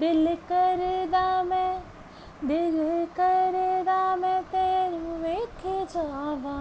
दिल कर दा मैं दिल कर दा मैं तेरू वेख जावा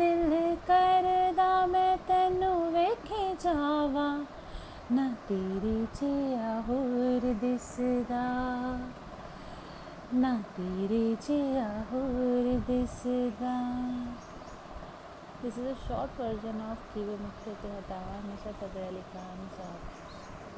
दिल कर दा मैं तेनू वेख जावा ना तेरे जिया होर दिसदा ना तेरे जिया होर दिसदा this is a short version of कीवे मुख्य के हटावा हमेशा सदर अली खान साहब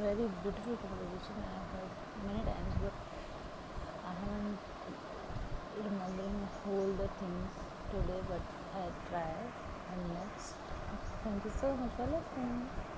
very beautiful conversation I have heard many times, but I haven't remembering all the things today. But I try and next. Thank you so much for listening.